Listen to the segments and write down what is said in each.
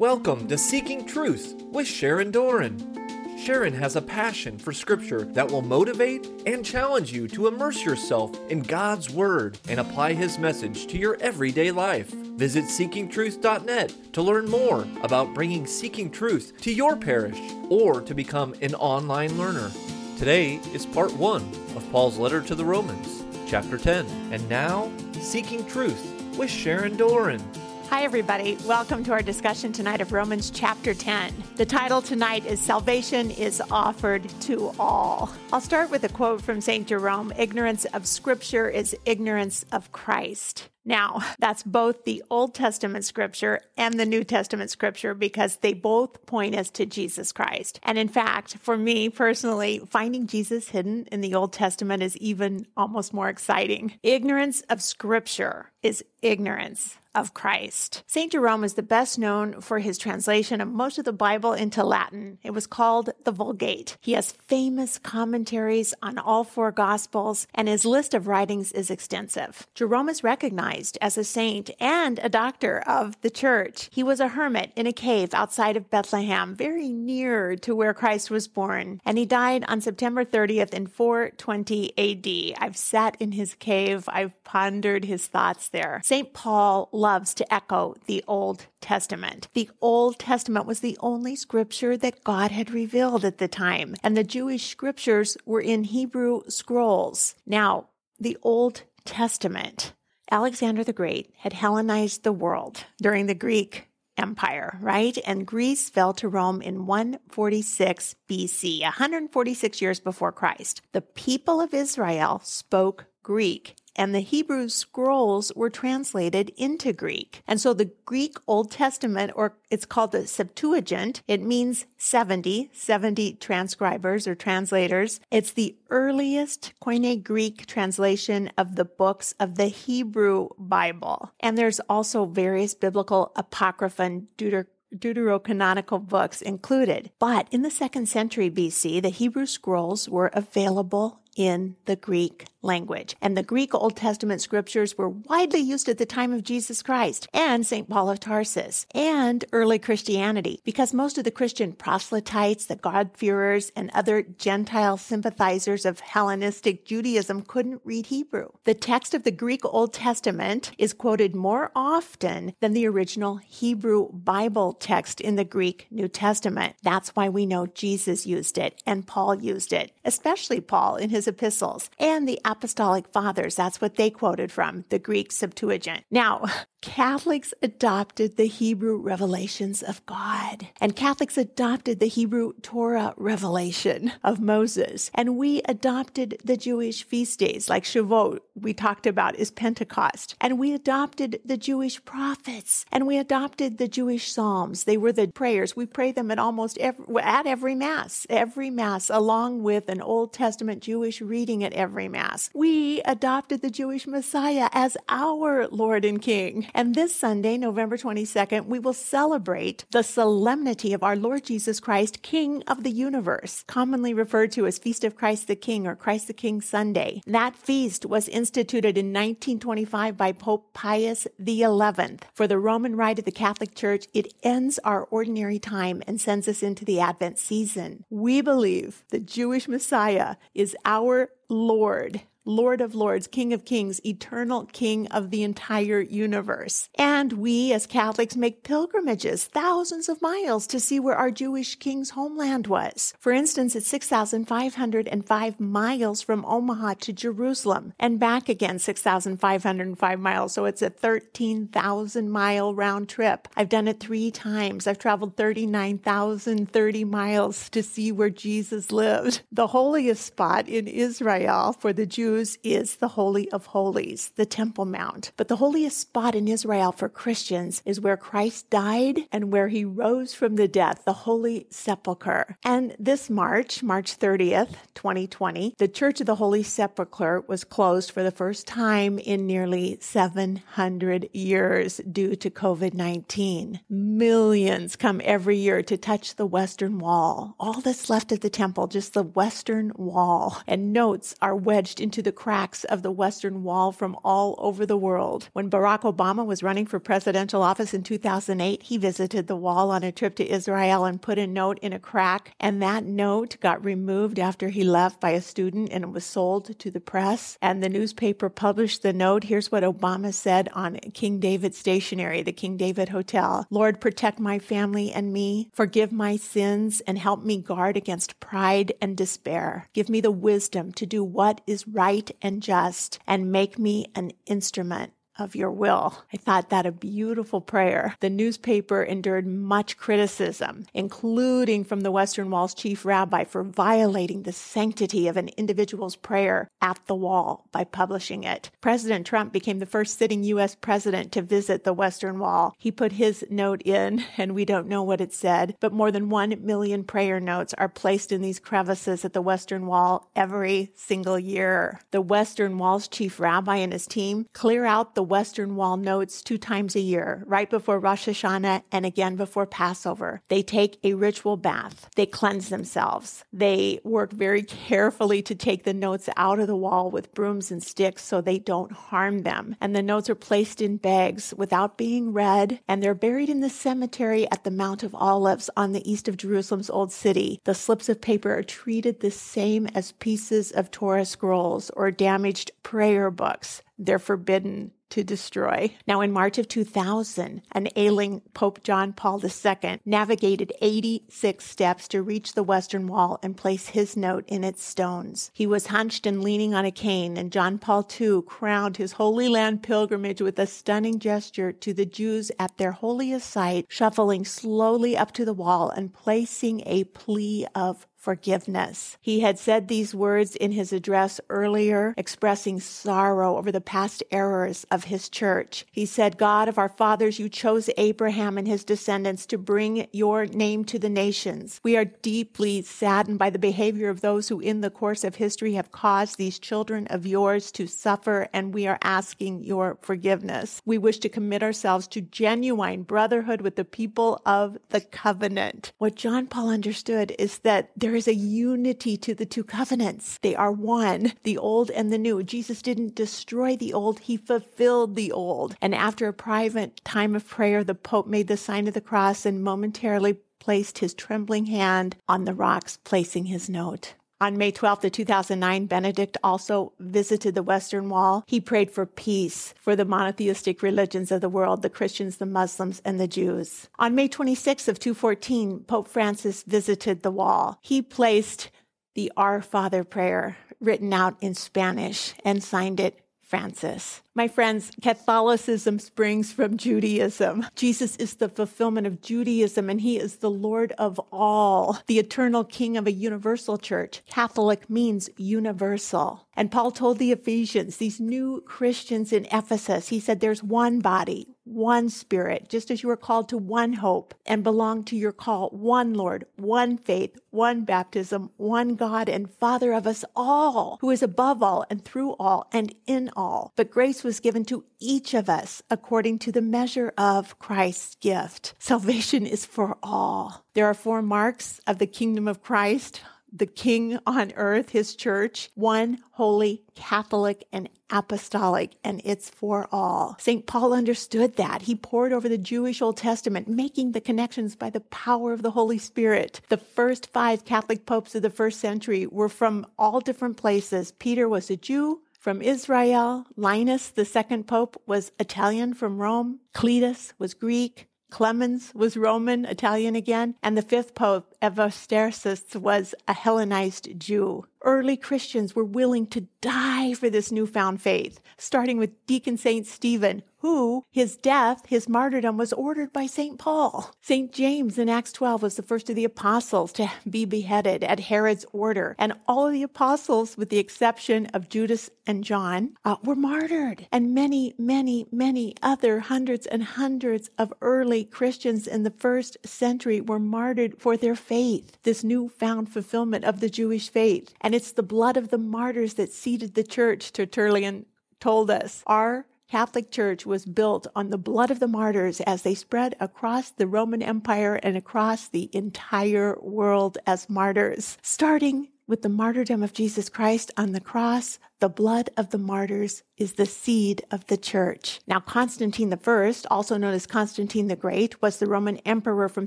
Welcome to Seeking Truth with Sharon Doran. Sharon has a passion for Scripture that will motivate and challenge you to immerse yourself in God's Word and apply His message to your everyday life. Visit seekingtruth.net to learn more about bringing Seeking Truth to your parish or to become an online learner. Today is part one of Paul's letter to the Romans, chapter 10. And now, Seeking Truth with Sharon Doran. Hi, everybody. Welcome to our discussion tonight of Romans chapter 10. The title tonight is Salvation is Offered to All. I'll start with a quote from St. Jerome Ignorance of Scripture is ignorance of Christ. Now, that's both the Old Testament scripture and the New Testament scripture because they both point us to Jesus Christ. And in fact, for me personally, finding Jesus hidden in the Old Testament is even almost more exciting. Ignorance of scripture is ignorance of Christ. St. Jerome is the best known for his translation of most of the Bible into Latin. It was called the Vulgate. He has famous commentaries on all four Gospels, and his list of writings is extensive. Jerome is recognized as a saint and a doctor of the church. He was a hermit in a cave outside of Bethlehem, very near to where Christ was born, and he died on September 30th in 420 AD. I've sat in his cave, I've pondered his thoughts there. St. Paul loves to echo the Old Testament. The Old Testament was the only scripture that God had revealed at the time, and the Jewish scriptures were in Hebrew scrolls. Now, the Old Testament, Alexander the Great had Hellenized the world during the Greek Empire, right? And Greece fell to Rome in 146 BC, 146 years before Christ. The people of Israel spoke Greek and the Hebrew scrolls were translated into Greek. And so the Greek Old Testament, or it's called the Septuagint, it means 70, 70 transcribers or translators. It's the earliest Koine Greek translation of the books of the Hebrew Bible. And there's also various biblical apocrypha and deuter deuterocanonical books included. But in the second century BC, the Hebrew scrolls were available in the Greek language. And the Greek Old Testament scriptures were widely used at the time of Jesus Christ and St. Paul of Tarsus and early Christianity because most of the Christian proselytes, the God-fearers, and other Gentile sympathizers of Hellenistic Judaism couldn't read Hebrew. The text of the Greek Old Testament is quoted more often than the original Hebrew Bible text in the Greek New Testament. That's why we know Jesus used it and Paul used it, especially Paul in his epistles and the apostolic fathers. That's what they quoted from the Greek Septuagint. Now, Catholics adopted the Hebrew revelations of God, and Catholics adopted the Hebrew Torah revelation of Moses, and we adopted the Jewish feast days like Shavuot, we talked about is Pentecost, and we adopted the Jewish prophets, and we adopted the Jewish psalms. They were the prayers. We pray them at almost every, at every mass, every mass, along with an Old Testament Jewish reading at every mass. We adopted the Jewish Messiah as our Lord and King. And this Sunday, November 22nd, we will celebrate the solemnity of our Lord Jesus Christ, King of the universe, commonly referred to as Feast of Christ the King or Christ the King Sunday. That feast was instituted in 1925 by Pope Pius XI. For the Roman Rite of the Catholic Church, it ends our ordinary time and sends us into the Advent season. We believe the Jewish Messiah is our Lord Lord of Lords, King of Kings, eternal King of the entire universe. And we as Catholics make pilgrimages thousands of miles to see where our Jewish King's homeland was. For instance, it's 6,505 miles from Omaha to Jerusalem and back again 6,505 miles. So it's a 13,000 mile round trip. I've done it three times. I've traveled 39,030 miles to see where Jesus lived. The holiest spot in Israel for the Jews Jews is the Holy of Holies, the Temple Mount. But the holiest spot in Israel for Christians is where Christ died and where he rose from the death, the Holy Sepulchre. And this March, March 30th, 2020, the Church of the Holy Sepulchre was closed for the first time in nearly 700 years due to COVID-19. Millions come every year to touch the Western Wall. All that's left of the temple, just the Western Wall. And notes are wedged into into the cracks of the Western Wall from all over the world. When Barack Obama was running for presidential office in 2008, he visited the wall on a trip to Israel and put a note in a crack, and that note got removed after he left by a student and it was sold to the press. And the newspaper published the note. Here's what Obama said on King David Stationery, the King David Hotel Lord, protect my family and me, forgive my sins, and help me guard against pride and despair. Give me the wisdom to do what is right and just, and make me an instrument of your will. I thought that a beautiful prayer. The newspaper endured much criticism, including from the Western Wall's chief rabbi for violating the sanctity of an individual's prayer at the wall by publishing it. President Trump became the first sitting U.S. president to visit the Western Wall. He put his note in, and we don't know what it said, but more than one million prayer notes are placed in these crevices at the Western Wall every single year. The Western Wall's chief rabbi and his team clear out the Western Wall notes two times a year, right before Rosh Hashanah and again before Passover. They take a ritual bath. They cleanse themselves. They work very carefully to take the notes out of the wall with brooms and sticks so they don't harm them. And the notes are placed in bags without being read, and they're buried in the cemetery at the Mount of Olives on the east of Jerusalem's Old City. The slips of paper are treated the same as pieces of Torah scrolls or damaged prayer books. They're forbidden to destroy. Now, in March of 2000, an ailing Pope John Paul II navigated 86 steps to reach the Western Wall and place his note in its stones. He was hunched and leaning on a cane, and John Paul II crowned his Holy Land pilgrimage with a stunning gesture to the Jews at their holiest site, shuffling slowly up to the wall and placing a plea of forgiveness. He had said these words in his address earlier, expressing sorrow over the past errors of his church. He said, God of our fathers, you chose Abraham and his descendants to bring your name to the nations. We are deeply saddened by the behavior of those who in the course of history have caused these children of yours to suffer, and we are asking your forgiveness. We wish to commit ourselves to genuine brotherhood with the people of the covenant. What John Paul understood is that there there is a unity to the two covenants. They are one, the old and the new. Jesus didn't destroy the old, he fulfilled the old. And after a private time of prayer, the Pope made the sign of the cross and momentarily placed his trembling hand on the rocks, placing his note. On May 12th of 2009, Benedict also visited the Western Wall. He prayed for peace for the monotheistic religions of the world, the Christians, the Muslims, and the Jews. On May 26th of 2014, Pope Francis visited the wall. He placed the Our Father prayer written out in Spanish and signed it Francis. My friends, Catholicism springs from Judaism. Jesus is the fulfillment of Judaism and he is the Lord of all, the eternal King of a universal church. Catholic means universal. And Paul told the Ephesians, these new Christians in Ephesus, he said, there's one body, one spirit, just as you are called to one hope and belong to your call, one Lord, one faith, one baptism, one God and Father of us all, who is above all and through all and in all. But grace was given to each of us according to the measure of Christ's gift. Salvation is for all. There are four marks of the kingdom of Christ the king on earth, his church, one holy, Catholic, and apostolic, and it's for all. St. Paul understood that. He pored over the Jewish Old Testament, making the connections by the power of the Holy Spirit. The first five Catholic popes of the first century were from all different places. Peter was a Jew, from Israel. Linus, the second pope, was Italian from Rome. Cletus was Greek. Clemens was Roman, Italian again, and the fifth pope, Evaristus, was a Hellenized Jew. Early Christians were willing to die for this newfound faith, starting with Deacon St. Stephen, who his death, his martyrdom was ordered by St. Paul. St. James in Acts 12 was the first of the apostles to be beheaded at Herod's order. And all of the apostles, with the exception of Judas and John, uh, were martyred. And many, many, many other hundreds and hundreds of early Christians in the first century were martyred for their faith, this newfound fulfillment of the Jewish faith. And it's the blood of the martyrs that seeded the church, Tertullian told us. Our Catholic Church was built on the blood of the martyrs as they spread across the Roman Empire and across the entire world as martyrs, starting with the martyrdom of Jesus Christ on the cross, the blood of the martyrs is the seed of the church. Now, Constantine I, also known as Constantine the Great, was the Roman emperor from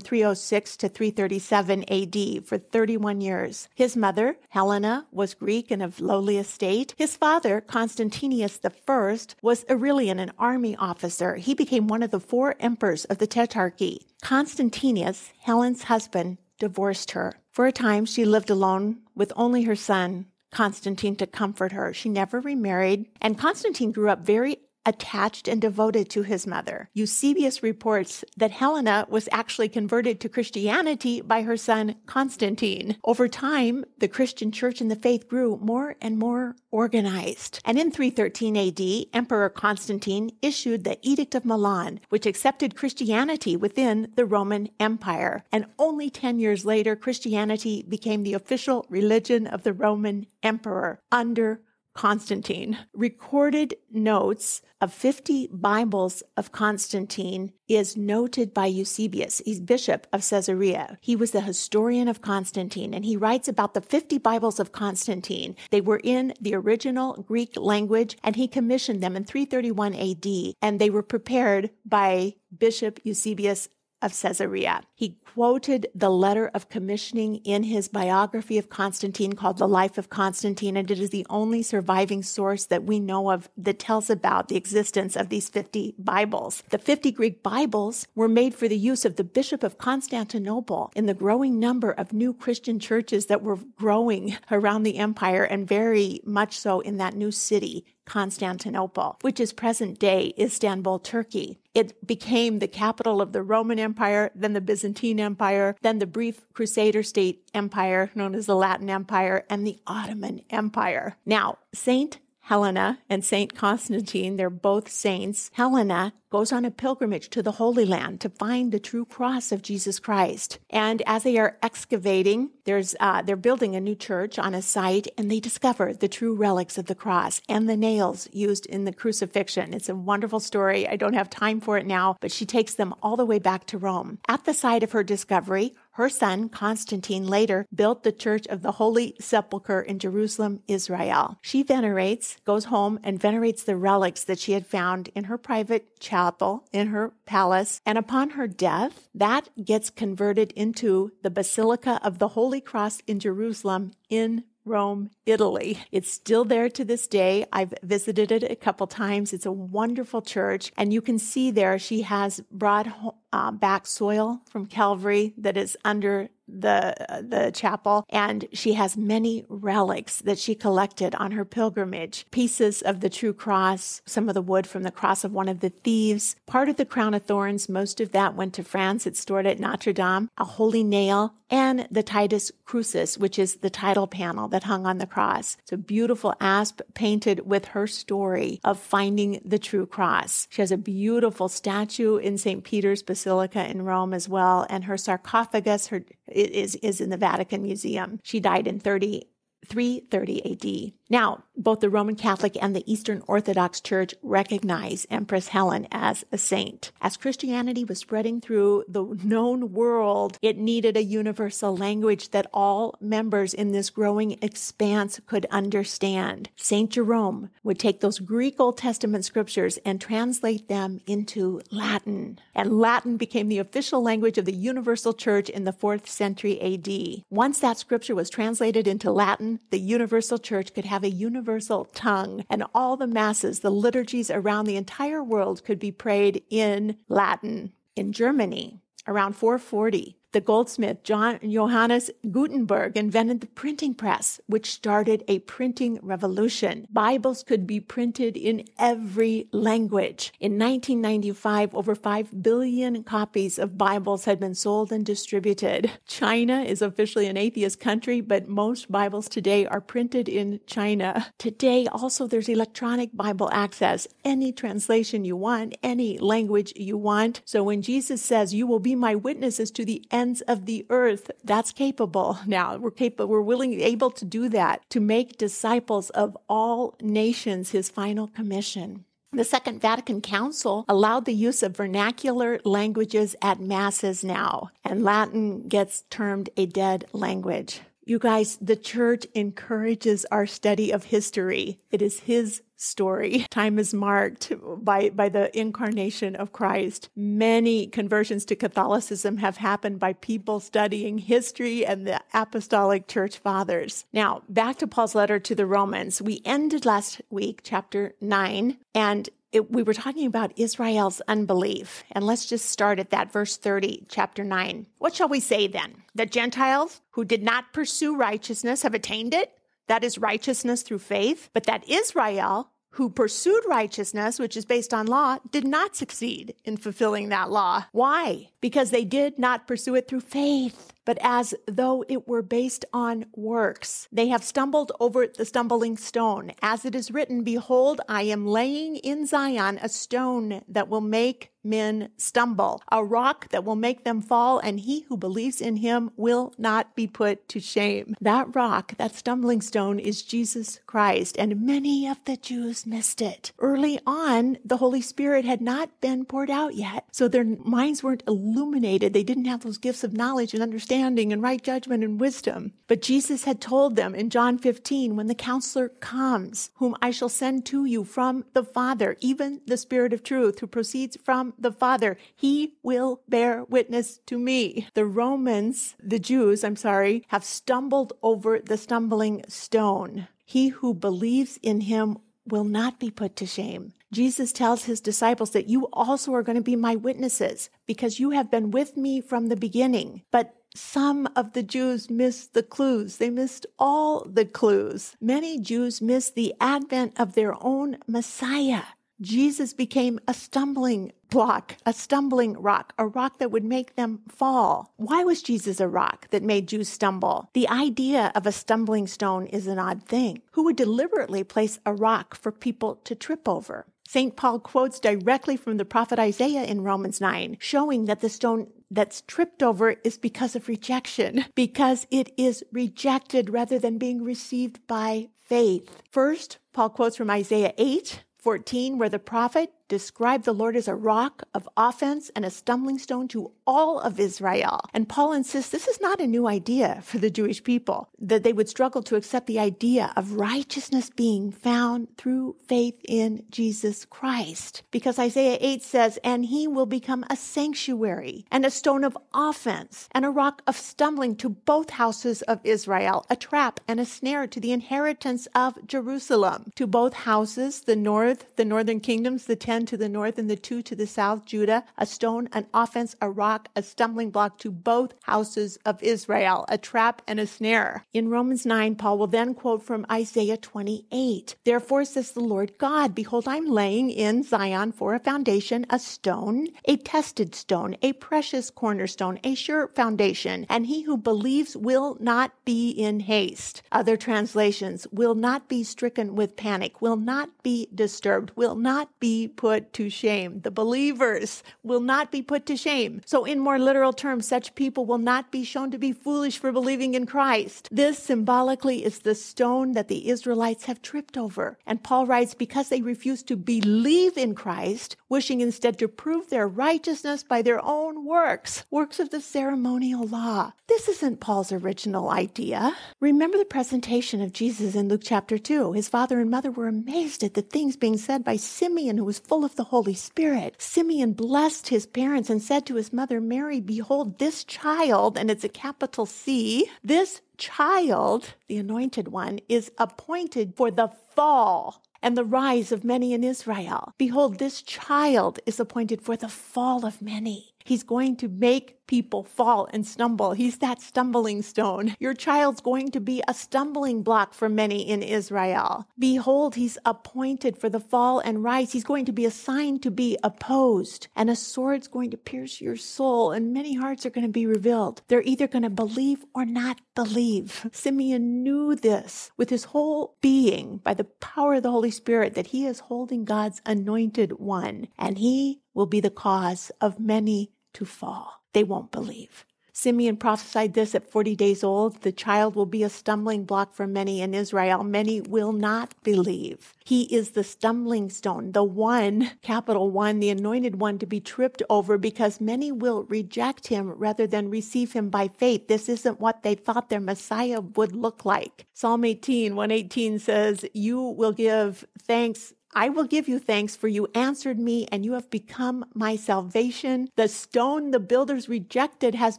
306 to 337 AD for 31 years. His mother, Helena, was Greek and of lowly estate. His father, Constantius I, was Illyrian, an army officer. He became one of the four emperors of the Tetrarchy. Constantius, Helen's husband, divorced her. For a time, she lived alone with only her son, Constantine, to comfort her. She never remarried, and Constantine grew up very attached and devoted to his mother. Eusebius reports that Helena was actually converted to Christianity by her son Constantine. Over time, the Christian church and the faith grew more and more organized. And in 313 AD, Emperor Constantine issued the Edict of Milan, which accepted Christianity within the Roman Empire. And only 10 years later, Christianity became the official religion of the Roman Emperor under Constantine. Recorded notes of 50 Bibles of Constantine is noted by Eusebius. He's bishop of Caesarea. He was the historian of Constantine, and he writes about the 50 Bibles of Constantine. They were in the original Greek language, and he commissioned them in 331 AD, and they were prepared by Bishop Eusebius of Caesarea. He quoted the letter of commissioning in his biography of Constantine called The Life of Constantine, and it is the only surviving source that we know of that tells about the existence of these 50 Bibles. The 50 Greek Bibles were made for the use of the Bishop of Constantinople in the growing number of new Christian churches that were growing around the empire and very much so in that new city Constantinople, which is present day Istanbul, Turkey. It became the capital of the Roman Empire, then the Byzantine Empire, then the brief Crusader state empire known as the Latin Empire, and the Ottoman Empire. Now, Saint Helena and Saint Constantine, they're both saints. Helena goes on a pilgrimage to the Holy Land to find the true cross of Jesus Christ. And as they are excavating, there's uh, they're building a new church on a site, and they discover the true relics of the cross and the nails used in the crucifixion. It's a wonderful story. I don't have time for it now, but she takes them all the way back to Rome. At the site of her discovery, her son, Constantine, later built the Church of the Holy Sepulchre in Jerusalem, Israel. She venerates, goes home and venerates the relics that she had found in her private chapel in her palace. And upon her death, that gets converted into the Basilica of the Holy Cross in Jerusalem in Rome, Italy. It's still there to this day. I've visited it a couple times. It's a wonderful church. And you can see there she has brought uh, back soil from Calvary that is under the uh, the chapel and she has many relics that she collected on her pilgrimage. Pieces of the true cross some of the wood from the cross of one of the thieves. Part of the crown of thorns most of that went to France. It's stored at Notre Dame. A holy nail and the Titulus Crucis which is the title panel that hung on the cross. It's a beautiful apse painted with her story of finding the true cross. She has a beautiful statue in St Peter's Basilica in Rome as well and her sarcophagus her is, is in the Vatican Museum. She died in 30, 330 AD. Now, both the Roman Catholic and the Eastern Orthodox Church recognize Empress Helen as a saint. As Christianity was spreading through the known world, it needed a universal language that all members in this growing expanse could understand. Saint Jerome would take those Greek Old Testament scriptures and translate them into Latin. And Latin became the official language of the universal church in the 4th century AD. Once that scripture was translated into Latin, the universal church could have have a universal tongue, and all the masses, the liturgies around the entire world could be prayed in Latin. In Germany, around 440, the goldsmith John Johannes Gutenberg invented the printing press, which started a printing revolution. Bibles could be printed in every language. In 1995, over 5 billion copies of Bibles had been sold and distributed. China is officially an atheist country, but most Bibles today are printed in China. Today, also, there's electronic Bible access, any translation you want, any language you want. So when Jesus says, You will be my witnesses to the end ends of the earth. That's capable now. We're capable, we're willing, able to do that, to make disciples of all nations, his final commission. The Second Vatican Council allowed the use of vernacular languages at masses now, and Latin gets termed a dead language. You guys, the church encourages our study of history. It is his story. Time is marked by, by the incarnation of Christ. Many conversions to Catholicism have happened by people studying history and the apostolic church fathers. Now, back to Paul's letter to the Romans. We ended last week, chapter 9, and it, we were talking about Israel's unbelief. And let's just start at that verse 30, chapter 9. What shall we say then? That Gentiles who did not pursue righteousness have attained it? That is righteousness through faith. But that Israel who pursued righteousness, which is based on law, did not succeed in fulfilling that law. Why? Because they did not pursue it through faith but as though it were based on works. They have stumbled over the stumbling stone. As it is written, Behold, I am laying in Zion a stone that will make men stumble, a rock that will make them fall, and he who believes in him will not be put to shame. That rock, that stumbling stone, is Jesus Christ, and many of the Jews missed it. Early on, the Holy Spirit had not been poured out yet, so their minds weren't illuminated. They didn't have those gifts of knowledge and understanding understanding and right judgment and wisdom. But Jesus had told them in John 15, when the counselor comes, whom I shall send to you from the Father, even the Spirit of truth who proceeds from the Father, he will bear witness to me. The Romans, the Jews, I'm sorry, have stumbled over the stumbling stone. He who believes in him will not be put to shame. Jesus tells his disciples that you also are going to be my witnesses because you have been with me from the beginning. But some of the Jews missed the clues. They missed all the clues. Many Jews missed the advent of their own Messiah. Jesus became a stumbling block, a stumbling rock, a rock that would make them fall. Why was Jesus a rock that made Jews stumble? The idea of a stumbling stone is an odd thing. Who would deliberately place a rock for people to trip over? St. Paul quotes directly from the prophet Isaiah in Romans 9, showing that the stone that's tripped over is because of rejection, because it is rejected rather than being received by faith. First, Paul quotes from Isaiah 8, 14, where the prophet described the Lord as a rock of offense and a stumbling stone to all of Israel. And Paul insists this is not a new idea for the Jewish people, that they would struggle to accept the idea of righteousness being found through faith in Jesus Christ. Because Isaiah 8 says, and he will become a sanctuary and a stone of offense and a rock of stumbling to both houses of Israel, a trap and a snare to the inheritance of Jerusalem. To both houses, the north, the northern kingdoms, the ten to the north and the two to the south, Judah, a stone, an offense, a rock, a stumbling block to both houses of Israel, a trap and a snare. In Romans 9, Paul will then quote from Isaiah 28. Therefore says the Lord God, Behold, I'm laying in Zion for a foundation a stone, a tested stone, a precious cornerstone, a sure foundation, and he who believes will not be in haste. Other translations will not be stricken with panic, will not be disturbed, will not be put to shame. The believers will not be put to shame. So, in more literal terms, such people will not be shown to be foolish for believing in Christ. This symbolically is the stone that the Israelites have tripped over. And Paul writes, because they refuse to believe in Christ, wishing instead to prove their righteousness by their own works, works of the ceremonial law. This isn't Paul's original idea. Remember the presentation of Jesus in Luke chapter 2. His father and mother were amazed at the things being said by Simeon, who was full full of the Holy Spirit. Simeon blessed his parents and said to his mother Mary, Behold, this child, and it's a capital C, this child, the anointed one, is appointed for the fall and the rise of many in Israel. Behold, this child is appointed for the fall of many. He's going to make people fall and stumble. He's that stumbling stone. Your child's going to be a stumbling block for many in Israel. Behold, he's appointed for the fall and rise. He's going to be assigned to be opposed, and a sword's going to pierce your soul, and many hearts are going to be revealed. They're either going to believe or not believe. Simeon knew this with his whole being by the power of the Holy Spirit that he is holding God's anointed one, and he will be the cause of many to fall. They won't believe. Simeon prophesied this at 40 days old. The child will be a stumbling block for many in Israel. Many will not believe. He is the stumbling stone, the one, capital one, the anointed one to be tripped over because many will reject him rather than receive him by faith. This isn't what they thought their Messiah would look like. Psalm 18, 118 says, You will give thanks I will give you thanks for you answered me and you have become my salvation. The stone the builders rejected has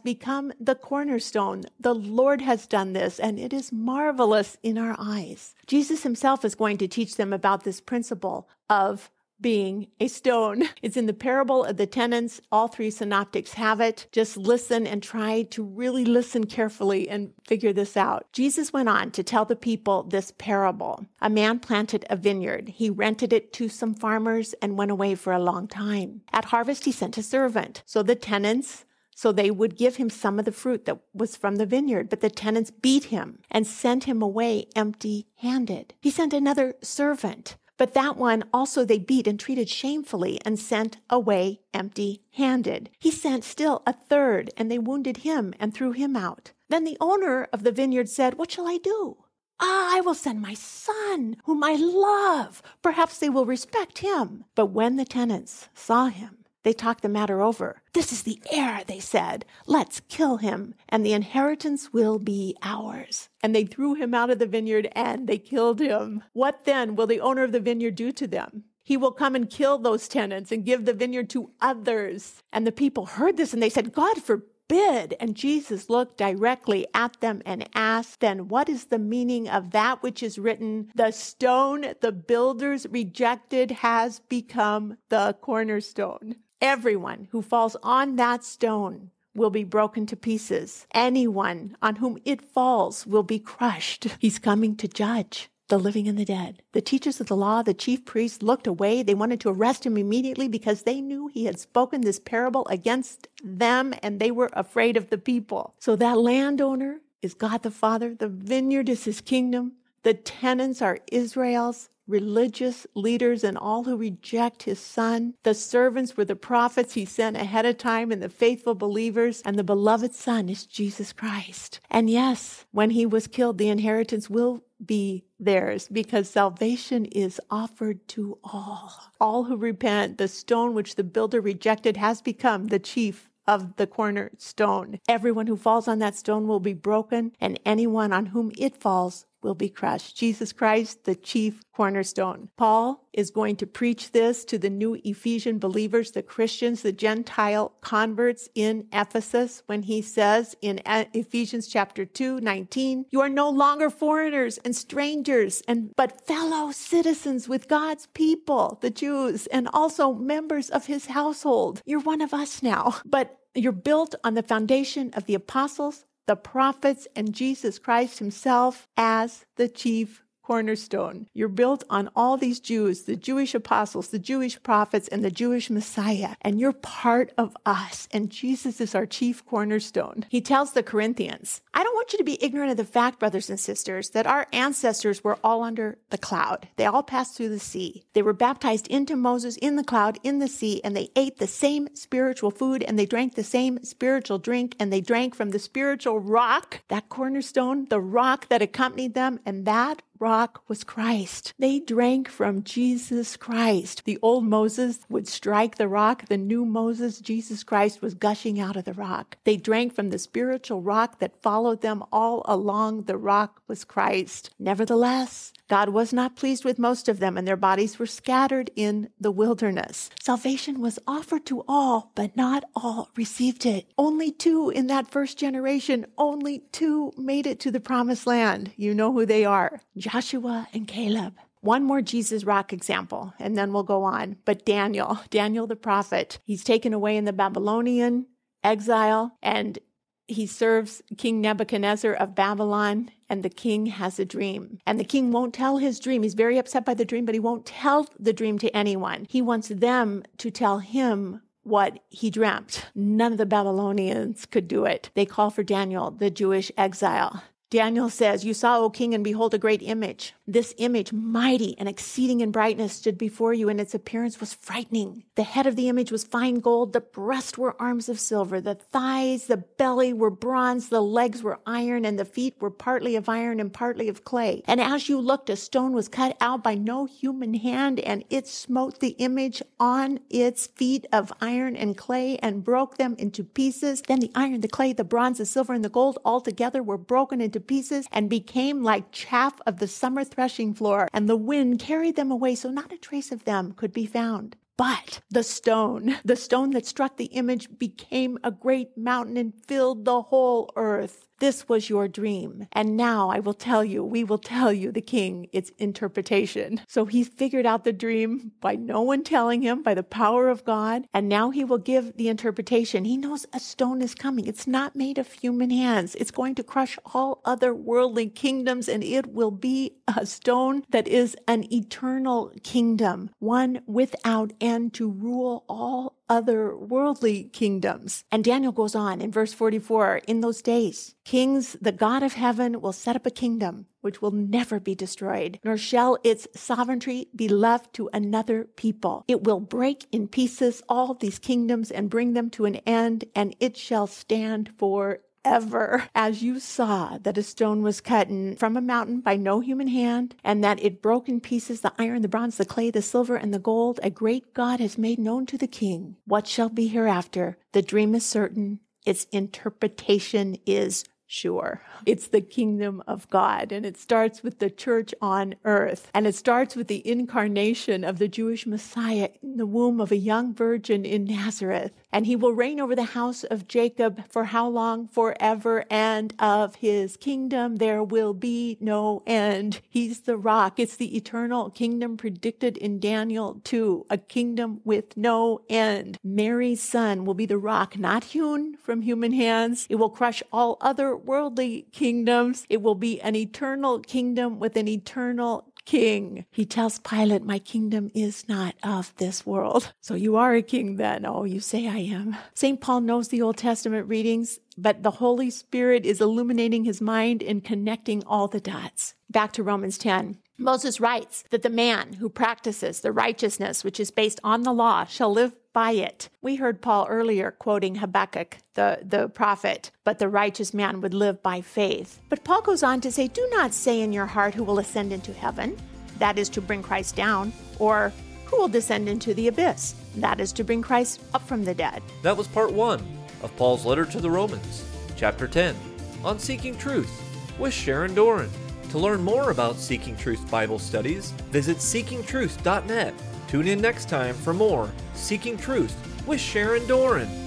become the cornerstone. The Lord has done this and it is marvelous in our eyes. Jesus himself is going to teach them about this principle of being a stone. It's in the parable of the tenants. All three synoptics have it. Just listen and try to really listen carefully and figure this out. Jesus went on to tell the people this parable. A man planted a vineyard. He rented it to some farmers and went away for a long time. At harvest, he sent a servant. So the tenants so they would give him some of the fruit that was from the vineyard, but the tenants beat him and sent him away empty handed. He sent another servant. But that one also they beat and treated shamefully and sent away empty handed. He sent still a third, and they wounded him and threw him out. Then the owner of the vineyard said, What shall I do? Ah, I will send my son, whom I love. Perhaps they will respect him. But when the tenants saw him, they talked the matter over. This is the heir, they said. Let's kill him, and the inheritance will be ours. And they threw him out of the vineyard and they killed him. What then will the owner of the vineyard do to them? He will come and kill those tenants and give the vineyard to others. And the people heard this and they said, God forbid. And Jesus looked directly at them and asked, Then what is the meaning of that which is written? The stone the builders rejected has become the cornerstone. Everyone who falls on that stone will be broken to pieces. Anyone on whom it falls will be crushed. He's coming to judge the living and the dead. The teachers of the law, the chief priests looked away. They wanted to arrest him immediately because they knew he had spoken this parable against them and they were afraid of the people. So that landowner is God the Father. The vineyard is his kingdom. The tenants are Israel's religious leaders and all who reject his son. The servants were the prophets he sent ahead of time and the faithful believers, and the beloved son is Jesus Christ. And yes, when he was killed, the inheritance will be theirs because salvation is offered to all. All who repent, the stone which the builder rejected has become the chief of the cornerstone. Everyone who falls on that stone will be broken, and anyone on whom it falls will be crushed. Jesus Christ, the chief cornerstone. Paul is going to preach this to the new Ephesian believers, the Christians, the Gentile converts in Ephesus when he says in Ephesians chapter 2, 19, you are no longer foreigners and strangers and but fellow citizens with God's people, the Jews, and also members of his household. You're one of us now, but you're built on the foundation of the apostles, the prophets, and Jesus Christ himself as the chief cornerstone. You're built on all these Jews, the Jewish apostles, the Jewish prophets, and the Jewish Messiah. And you're part of us. And Jesus is our chief cornerstone. He tells the Corinthians, I don't want you to be ignorant of the fact, brothers and sisters, that our ancestors were all under the cloud. They all passed through the sea. They were baptized into Moses in the cloud, in the sea, and they ate the same spiritual food and they drank the same spiritual drink and they drank from the spiritual rock, that cornerstone, the rock that accompanied them. And that rock was Christ. They drank from Jesus Christ. The old Moses would strike the rock. The new Moses, Jesus Christ, was gushing out of the rock. They drank from the spiritual rock that followed them all along. The rock was Christ. Nevertheless, God was not pleased with most of them, and their bodies were scattered in the wilderness. Salvation was offered to all, but not all received it. Only two in that first generation, only two made it to the promised land. You know who they are Joshua and Caleb. One more Jesus rock example, and then we'll go on. But Daniel, Daniel the prophet, he's taken away in the Babylonian exile, and he serves King Nebuchadnezzar of Babylon, and the king has a dream. And the king won't tell his dream. He's very upset by the dream, but he won't tell the dream to anyone. He wants them to tell him what he dreamt. None of the Babylonians could do it. They call for Daniel, the Jewish exile. Daniel says, You saw, O king, and behold, a great image. This image, mighty and exceeding in brightness, stood before you, and its appearance was frightening. The head of the image was fine gold, the breast were arms of silver, the thighs, the belly were bronze, the legs were iron, and the feet were partly of iron and partly of clay. And as you looked, a stone was cut out by no human hand, and it smote the image on its feet of iron and clay and broke them into pieces. Then the iron, the clay, the bronze, the silver, and the gold all together were broken into pieces and became like chaff of the summer threshing floor, and the wind carried them away, so not a trace of them could be found. But the stone, the stone that struck the image became a great mountain and filled the whole earth. This was your dream. And now I will tell you, we will tell you, the king, its interpretation. So he figured out the dream by no one telling him, by the power of God. And now he will give the interpretation. He knows a stone is coming. It's not made of human hands. It's going to crush all other worldly kingdoms and it will be a stone that is an eternal kingdom, one without end to rule all other worldly kingdoms. And Daniel goes on in verse 44 In those days, kings, the God of heaven, will set up a kingdom which will never be destroyed, nor shall its sovereignty be left to another people. It will break in pieces all these kingdoms and bring them to an end, and it shall stand for ever as you saw that a stone was cut from a mountain by no human hand and that it broke in pieces the iron, the bronze, the clay, the silver, and the gold, a great God has made known to the king what shall be hereafter. The dream is certain. Its interpretation is sure. It's the kingdom of God, and it starts with the church on earth. And it starts with the incarnation of the Jewish Messiah in the womb of a young virgin in Nazareth. And he will reign over the house of Jacob for how long? Forever. And of his kingdom there will be no end. He's the rock. It's the eternal kingdom predicted in Daniel 2, a kingdom with no end. Mary's son will be the rock, not hewn from human hands. It will crush all other worldly kingdoms. It will be an eternal kingdom with an eternal king. He tells Pilate, My kingdom is not of this world. So you are a king then. Oh, you say I am. St. Paul knows the Old Testament readings, but the Holy Spirit is illuminating his mind and connecting all the dots. Back to Romans 10. Moses writes that the man who practices the righteousness which is based on the law shall live by it. We heard Paul earlier quoting Habakkuk, the, the prophet, but the righteous man would live by faith. But Paul goes on to say, Do not say in your heart who will ascend into heaven, that is to bring Christ down, or who will descend into the abyss, that is to bring Christ up from the dead. That was part one of Paul's letter to the Romans, chapter 10, on seeking truth with Sharon Doran. To learn more about Seeking Truth Bible studies, visit seekingtruth.net Tune in next time for more Seeking Truth with Sharon Doran.